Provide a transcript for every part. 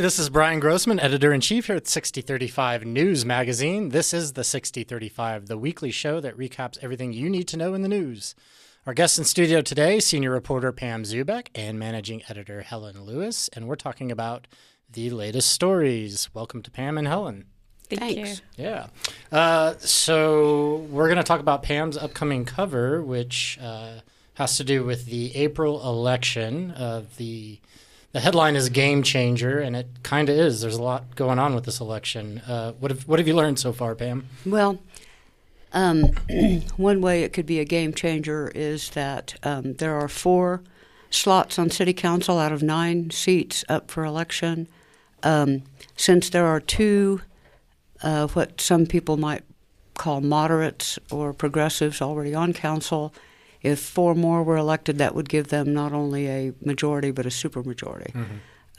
Hey, this is Bryan Grossman, editor in chief here at Sixty35 News Magazine. This is the Sixty35, the weekly show that recaps everything you need to know in the news. Our guests in studio today, senior reporter Pam Zubeck and managing editor Helen Lewis, and we're talking about the latest stories. Welcome to Pam and Helen. Thank Thanks. you. Yeah. Uh, so we're going to talk about Pam's upcoming cover, which uh, has to do with the April election. of the the headline is a "Game Changer," and it kind of is. There's a lot going on with this election. Uh, what have what have you learned so far, Pam? Well, um, one way it could be a game changer is that um, there are four slots on city council out of nine seats up for election. Um, since there are two, uh, what some people might call moderates or progressives already on council, if four more were elected, that would give them not only a majority but a supermajority.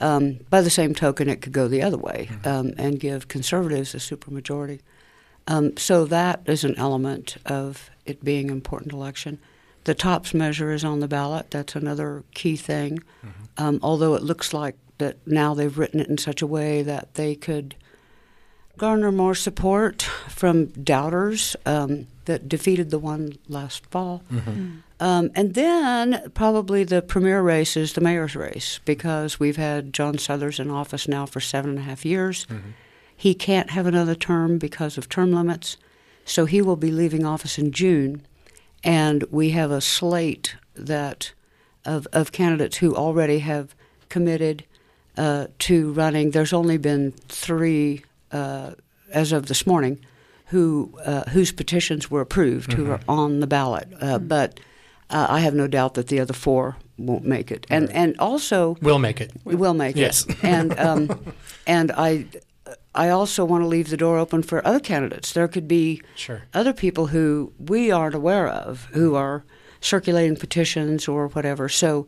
Um, by the same token, it could go the other way um, and give conservatives a supermajority. Um, so that is an element of it being an important election. The TOPS measure is on the ballot. That's another key thing. Um, although it looks like that now they've written it in such a way that they could garner more support from doubters um, that defeated the one last fall. Um, and then probably the premier race is the mayor's race because we've had John Suthers in office now for seven and a half years. He can't have another term because of term limits, so he will be leaving office in June. And we have a slate that of, of candidates who already have committed uh, to running. There's only been three as of this morning who uh, whose petitions were approved, who are on the ballot. Uh, But uh, I have no doubt that the other four won't make it, and and also We'll make it. we will make Yes. it. And um, and I I also want to leave the door open for other candidates. There could be Sure. other people who we aren't aware of who are circulating petitions or whatever. So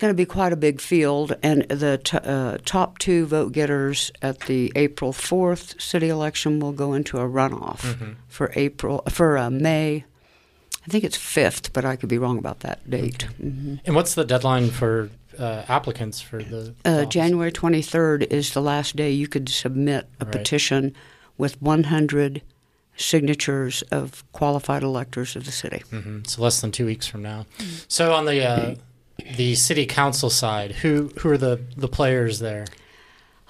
going to be quite a big field, and the t- uh, top two vote getters at the April fourth city election will go into a runoff for April for uh, May. I think it's fifth, but I could be wrong about that date. hmm And what's the deadline for uh, applicants for the Uh. January 23rd is the last day you could submit a Right. petition with 100 signatures of qualified electors of the city. Mhm. So less than two weeks from now. So on the uh, the city council side, who who are the the players there?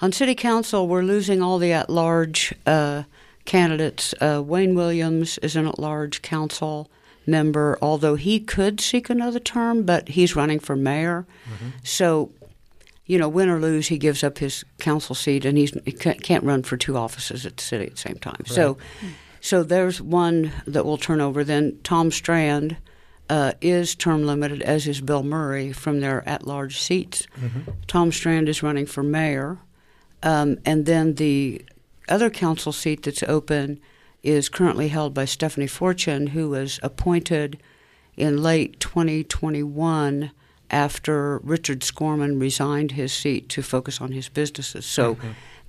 On city council, we're losing all the at-large uh, candidates. Uh, Wayne Williams is an at-large council member, although he could seek another term, but he's running for mayor. So, you know, win or lose, he gives up his council seat, and he's, he can't run for two offices at the city at the same time. So, so there's one that will turn over. Then Tom Strand uh, is term limited, as is Bill Murray from their at-large seats. Tom Strand is running for mayor. Um, and then the other council seat that's open is currently held by Stephanie Fortune, who was appointed in late 2021 after Richard Skorman resigned his seat to focus on his businesses. So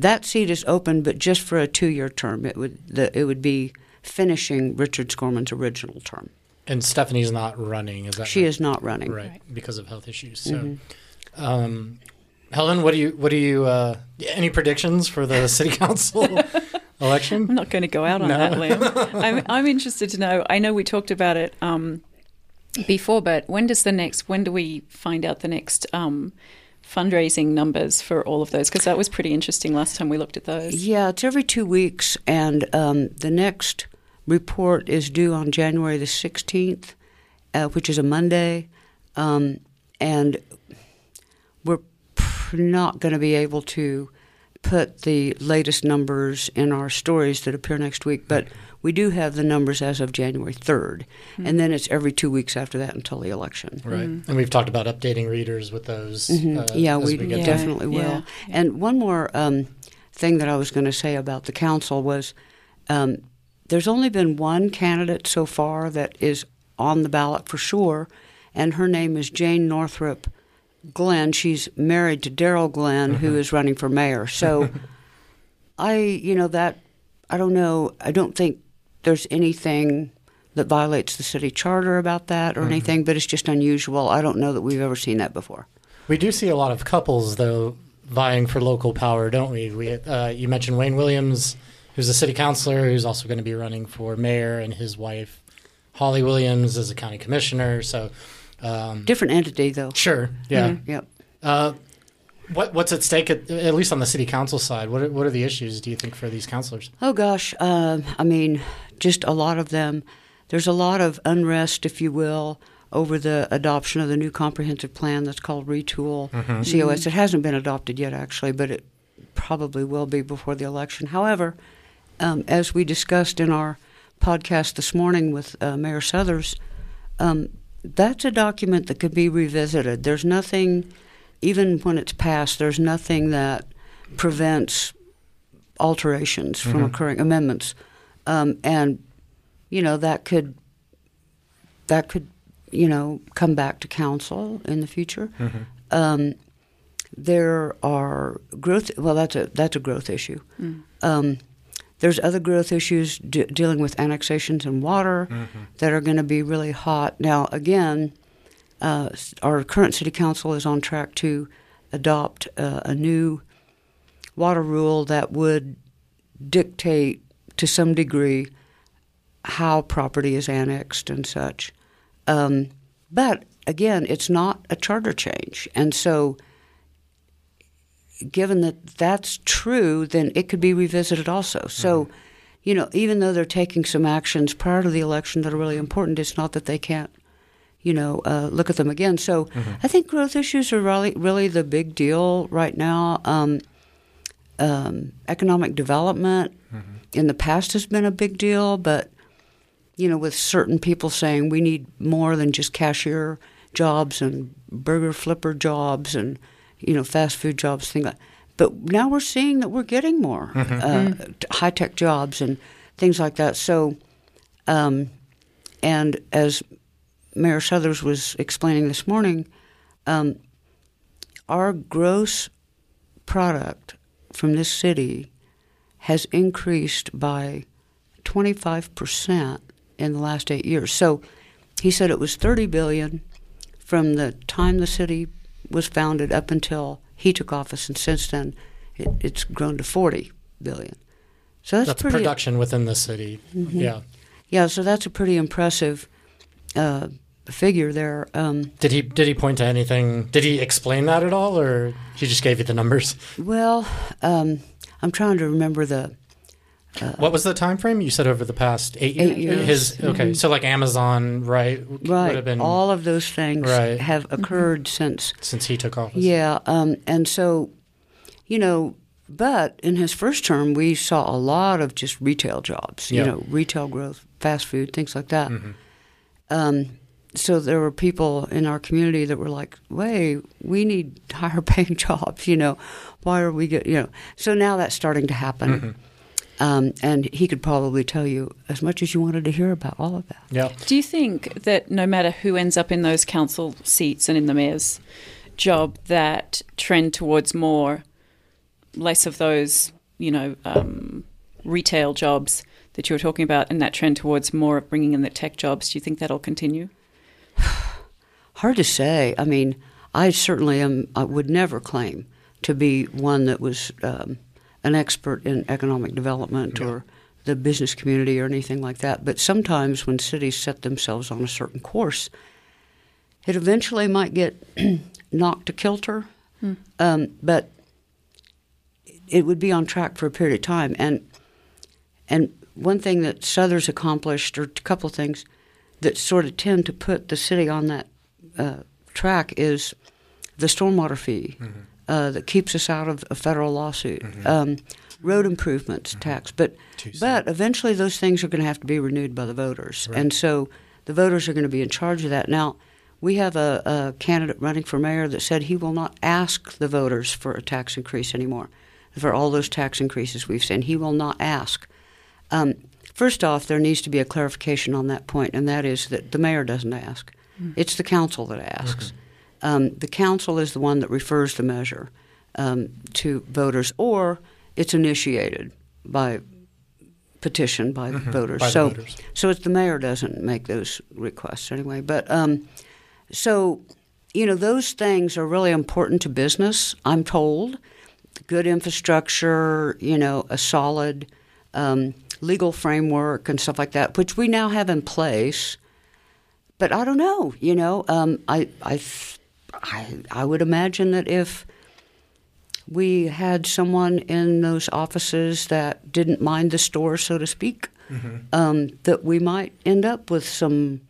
that seat is open, but just for a two-year term. It would the, it would be finishing Richard Skorman's original term. And Stephanie's not running. Is that right? She right? is not running. right because of health issues. So, um, Helen, what do you what do you uh, any predictions for the city council election? I'm not going to go out on No. that limb. I'm, I'm interested to know. I know we talked about it um, before, but when does the next? When do we find out the next um, fundraising numbers for all of those? Because that was pretty interesting last time we looked at those. Yeah, it's every two weeks, and um, the next report is due on January the 16th, uh, which is a Monday. Um, and we're p- not going to be able to put the latest numbers in our stories that appear next week, but we do have the numbers as of January 3rd. And then it's every two weeks after that until the election. Right, and we've talked about updating readers with those. Uh, Mm-hmm. yeah, as we, we get Yeah. to- definitely will. yeah, And one more um, thing that I was going to say about the council was um, there's only been one candidate so far that is on the ballot for sure, and her name is Jane Northrup Glenn. She's married to Darryl Glenn, who is running for mayor. So I, you know, that, I don't know, I don't think there's anything that violates the city charter about that or anything, but it's just unusual. I don't know that we've ever seen that before. We do see a lot of couples though vying for local power, don't we? We uh, you mentioned Wayne Williams, who's a city councilor, who's also going to be running for mayor, and his wife Holly Williams is a county commissioner. So um, Different entity, though. sure, yeah. Yep. Uh, what what's at stake at, at least on the city council side? What are, what are the issues do you think for these councilors? Oh gosh, um, I mean, just a lot of them. There's a lot of unrest, if you will, over the adoption of the new comprehensive plan that's called Retool COS. It hasn't been adopted yet, actually, but it probably will be before the election. However, um, as we discussed in our podcast this morning with uh, Mayor Suthers, um, that's a document that could be revisited. There's nothing, even when it's passed, there's nothing that prevents alterations from occurring, amendments, um, and you know that could that could you know come back to council in the future. Um, there are growth. Well, that's a that's a growth issue. Um, there's other growth issues de- dealing with annexations and water that are going to be really hot. Now, again, uh, our current city council is on track to adopt uh, a new water rule that would dictate to some degree how property is annexed and such. Um, but again, it's not a charter change. And so, given that that's true, then it could be revisited also. So, you know, even though they're taking some actions prior to the election that are really important, it's not that they can't, you know, uh, look at them again. So, I think growth issues are really, really the big deal right now. Um, um, economic development in the past has been a big deal, but you know, with certain people saying we need more than just cashier jobs and burger flipper jobs and you know fast food jobs, things like. But now we're seeing that we're getting more uh, high tech jobs and things like that. So, um, and as Mayor Suthers was explaining this morning, um, our gross product from this city has increased by 25% in the last 8 years. So he said it was 30 billion from the time the city was founded up until he took office and since then it, it's grown to 40 billion. So that's, That's pretty production within the city. Yeah. Yeah, so that's a pretty impressive uh, figure there. Um, Did he did he point to anything? Did he explain that at all, or he just gave you the numbers? well, um, I'm trying to remember the what was the time frame? You said over the past eight, Eight years. His okay, so like Amazon, right? Would right. have been All of those things Right. have occurred since since he took office. Yeah, um, and so, you know, but in his first term, we saw a lot of just retail jobs, Yeah. you know, retail growth, fast food, things like that. Mm-hmm. Um, so there were people in our community that were like, "Wait, we need higher paying jobs. You know, why are we get you know?" So now that's starting to happen, Mm-hmm. Um, and he could probably tell you as much as you wanted to hear about all of that. Yeah. Do you think that no matter who ends up in those council seats and in the mayor's job, that trend towards more, less of those, you know, um, retail jobs that you were talking about, and that trend towards more of bringing in the tech jobs, do you think that'll continue? Hard to say. I mean, I certainly am. I would never claim to be one that was um, an expert in economic development or the business community or anything like that. But sometimes when cities set themselves on a certain course, it eventually might get knocked to kilter. Um, but it would be on track for a period of time. And and one thing that Suthers accomplished, or a couple of things that sort of tend to put the city on that uh, track, is the stormwater fee uh, that keeps us out of a federal lawsuit, um, road improvements tax. But but eventually those things are going to have to be renewed by the voters, and so the voters are going to be in charge of that. Now, we have a, a candidate running for mayor that said he will not ask the voters for a tax increase anymore. For all those tax increases we've seen, he will not ask. Um, first off, there needs to be a clarification on that point, and that is that the mayor doesn't ask. It's the council that asks. Um, the council is the one that refers the measure um, to voters, or it's initiated by petition by the voters. by so, voters. so it's the mayor doesn't make those requests anyway. But um, so, you know, those things are really important to business. I'm told good infrastructure, you know, a solid um, legal framework and stuff like that, which we now have in place. But I don't know, you know, um, I, I, I, I would imagine that if we had someone in those offices that didn't mind the store, so to speak, mm-hmm. um, that we might end up with some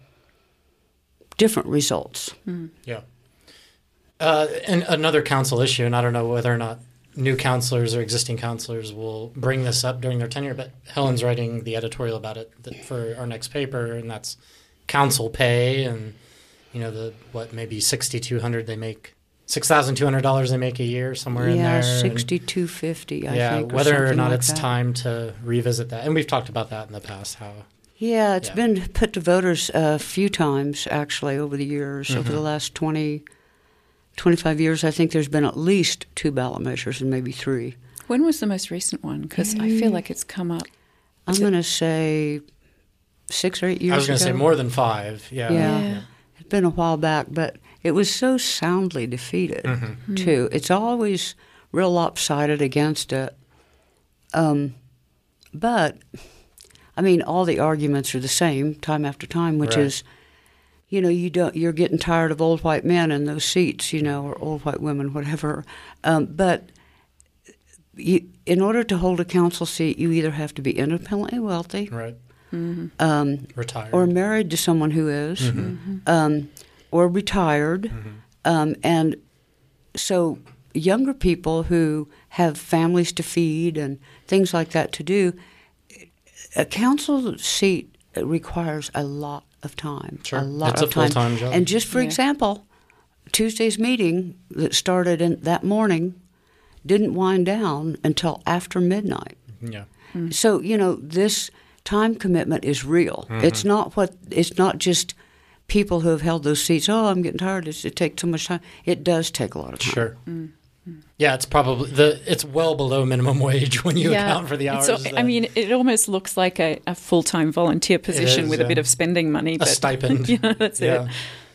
different results. Mm. Yeah. Uh, and another council issue, and I don't know whether or not new counselors or existing counselors will bring this up during their tenure, but Helen's writing the editorial about it for our next paper, and that's council pay and you know the what maybe sixty two hundred they make six thousand two hundred dollars they make a year somewhere yeah, in there. Yeah, sixty two fifty. I yeah, think, whether or not like it's that. time to revisit that, and we've talked about that in the past. How yeah, it's Yeah. been put to voters a few times actually over the years, over Mm-hmm. the last 20, 25 years. I think there's been at least two ballot measures and maybe three. When was the most recent one? Because I feel like it's come up. I'm going to say six or eight years I was going to say more than five. Yeah, Yeah. Yeah. It's been a while back, but it was so soundly defeated, Mm-hmm. too. It's always real lopsided against it. Um, but, I mean, all the arguments are the same time after time, which Right. is, you know, you don't, you're getting tired of old white men in those seats, you know, or old white women, whatever. Um, but you, in order to hold a council seat, you either have to be independently wealthy right. Um, Retired. or married to someone who is, Mm-hmm. um, or retired. Um, and so younger people who have families to feed and things like that to do, a council seat requires a lot of time. Sure. A lot It's of a time. full-time job. And just for Yeah. example, Tuesday's meeting that started in that morning didn't wind down until after midnight. yeah. So you know this time commitment is real. Mm-hmm. It's not what it's not just people who have held those seats. Oh, I'm getting tired. It's, it takes so much time. It does take a lot of time. Sure. Yeah, it's probably the it's well below minimum wage when you account for the It's hours. al- I mean, it almost looks like a, a full time volunteer position is, with a bit of spending money. a But, stipend. yeah, that's yeah. it.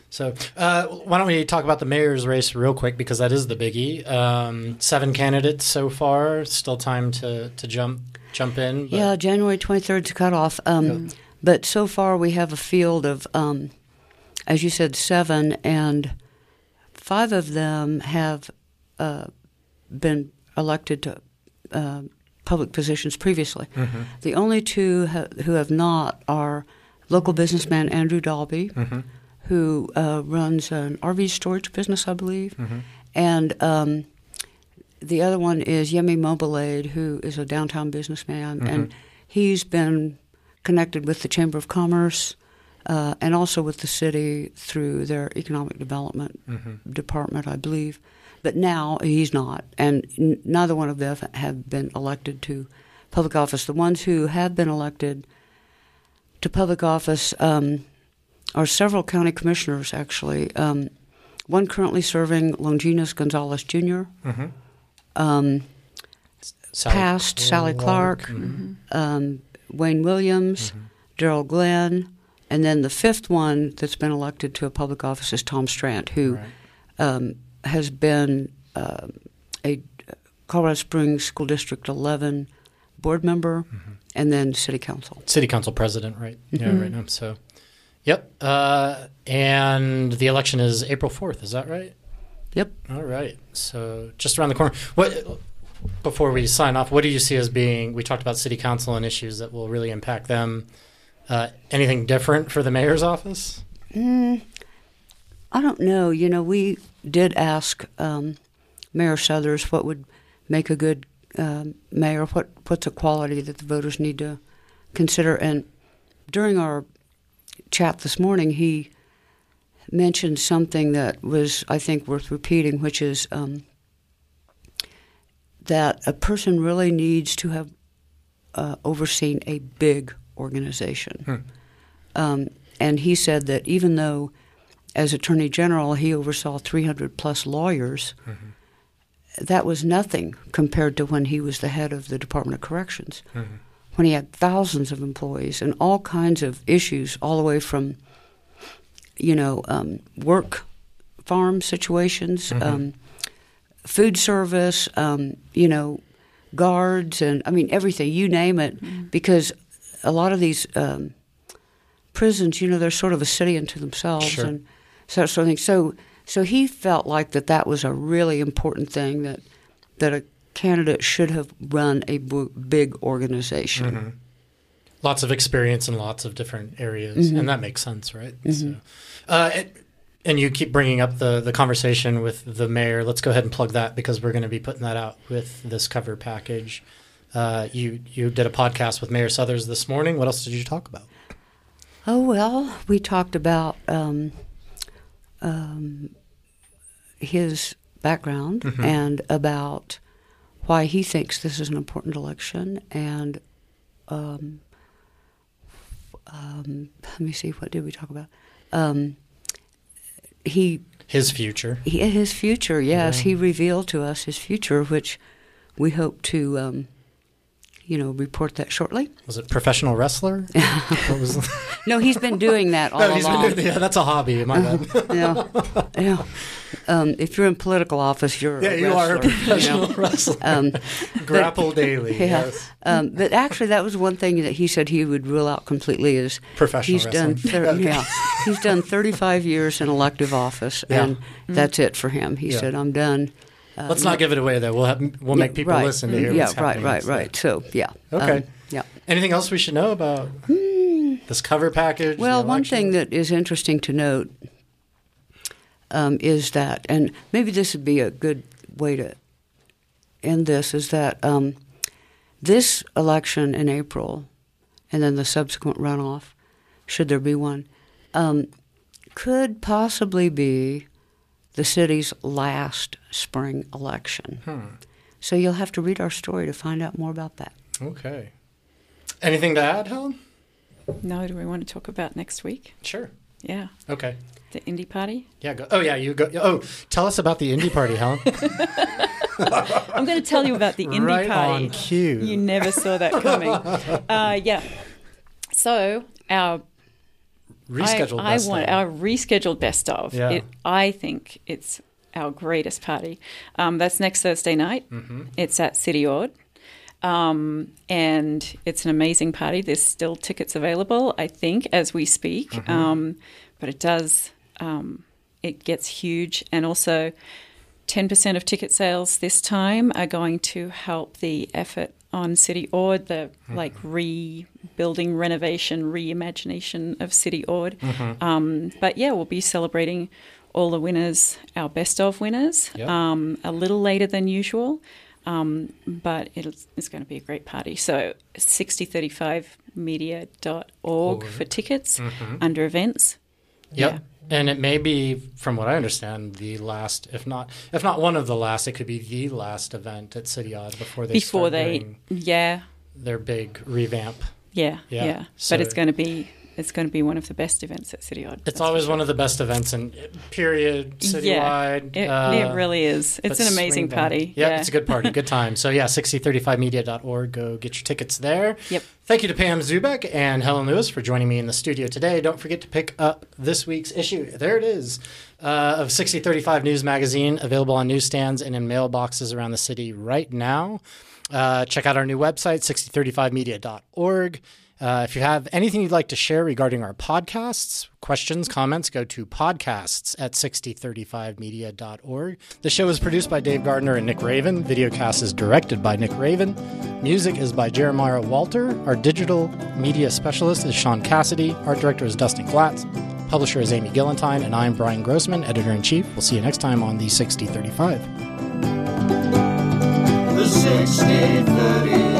So, uh, why don't we talk about the mayor's race real quick because that is the biggie. Um, seven candidates so far. Still time to, to jump jump in. but- Yeah, January 23rd is cutoff. Um, But so far we have a field of, um, as you said, seven, and five of them have uh, been elected to uh, public positions previously. Mm-hmm. The only two ha- who have not are local businessman Andrew Dalby, Mm-hmm. Who uh, runs an RV storage business, I believe, Mm-hmm. and um, the other one is Yemi Mobilade, who is a downtown businessman, and he's been connected with the Chamber of Commerce uh, and also with the city through their economic development Mm-hmm. department, I believe. But now he's not, and n- neither one of them have been elected to public office. The ones who have been elected to public office um, are several county commissioners, actually. Um, one currently serving Longinus Gonzalez Jr., Mhm. um, Sally past Sally Clark, Mhm. um, Wayne Williams, Darryl Glenn, and then the fifth one that's been elected to a public office is Tom Strand, who Right. um, has been um a Colorado Springs School District 11 board member and then city council. City council president, right? Yeah, Mm-hmm. right now. So, yep. Uh, and the election is April fourth. Is that right? Yep. All right. So just around the corner. What before we sign off? What do you see as being? We talked about city council and issues that will really impact them. Uh, anything different for the mayor's office? Mm, I don't know. You know, we did ask um, Mayor Suthers what would make a good um, mayor. What what's a quality that the voters need to consider? And during our chat this morning, he mentioned something that was, I think, worth repeating, which is um, that a person really needs to have uh, overseen a big organization. Um, and he said that even though, as Attorney General, he oversaw 300 plus lawyers, that was nothing compared to when he was the head of the Department of Corrections, when he had thousands of employees and all kinds of issues, all the way from, you know, um, work farm situations, um, food service, um, you know, guards, and I mean everything. You name it, because a lot of these um, prisons, you know, they're sort of a city unto themselves, Sure. and so sort of thing. So, so he felt like that that was a really important thing that that a candidate should have run a b- big organization. lots of experience in lots of different areas, and that makes sense, right? So, uh, it, and you keep bringing up the the conversation with the mayor. Let's go ahead and plug that because we're going to be putting that out with this cover package. Uh, you you did a podcast with Mayor Suthers this morning. What else did you talk about? Oh well, we talked about um, um, his background and about why he thinks this is an important election, and um, um, let me see, what did we talk about? Um, he, His future. he his future. Yes, Yeah. he revealed to us his future, which we hope to, um, you know, report that shortly. Was it professional wrestler? No, he's been doing that all No, he's been along. doing- yeah, that's a hobby. My bad. yeah, yeah. Um, if you're in political office, you're yeah, a you are a wrestler, professional you know. wrestler. Um, Grapple daily. yeah. Yes. Um, but actually, that was one thing that he said he would rule out completely is Professional he's done. wrestling. Thir- Yeah, he's done 35 years in elective office, Yeah. and that's it for him. He Yeah. said, "I'm done." Uh, Let's not give it away though. We'll have we'll make people right. listen to hear Yeah, what's right, right, right. So, yeah. Okay. Um, yeah. Anything else we should know about this cover package? Well, one thing that is interesting to note um, is that, and maybe this would be a good way to end this, is that um, this election in April and then the subsequent runoff, should there be one, um, could possibly be the city's last spring election. Hmm. So you'll have to read our story to find out more about that. Okay. Anything to add, Helen? No, do we want to talk about next week? Sure. Yeah, Okay. the indie party. Yeah. Go. Oh, yeah. You go. Oh, tell us about the indie party, Helen. I'm going to tell you about the indie right party. on cue. You never saw that coming. uh, yeah. So our Rescheduled. I, I best want of. our rescheduled best of. Yeah. It, I think it's our greatest party. Um, that's next Thursday night. Mm-hmm. It's at City Aud. Um, and it's an amazing party. There's still tickets available, I think, as we speak. Mm-hmm. Um, but it does, um, it gets huge. And also, 10% of ticket sales this time are going to help the effort on City Aud, the like rebuilding, renovation, reimagination of City Aud. Um, but yeah, we'll be celebrating all the winners, our best of winners, Yep. um, a little later than usual. Um, but it's, it's going to be a great party. So sixty35media.org for tickets under events. Yep. Yeah. And it may be, from what I understand, the last, if not, if not one of the last, it could be the last event at City Aud before they Before start they, yeah, their big revamp. yeah, Yeah, yeah. so- but it's going to be it's going to be one of the best events at City Aud. It's always one of the best events in period citywide. It, uh, it really is. It's an amazing party. Yeah, it's a good party, good time. So yeah, sixty35media.org. Go get your tickets there. Yep. Thank you to Pam Zubeck and Helen Lewis for joining me in the studio today. Don't forget to pick up this week's issue. There it is uh, of Sixty35 News Magazine, available on newsstands and in mailboxes around the city right now. Uh, check out our new website, sixty35media.org. Uh, if you have anything you'd like to share regarding our podcasts, questions, comments, go to podcasts at sixty35media.org. The show is produced by Dave Gardner and Nick Raven. Videocast is directed by Nick Raven. Music is by Jeremiah Walter. Our digital media specialist is Sean Cassidy. Art director is Dustin Glatz. Publisher is Amy Gillentine. And I'm Bryan Grossman, editor in chief. We'll see you next time on the Sixty35. The 60 30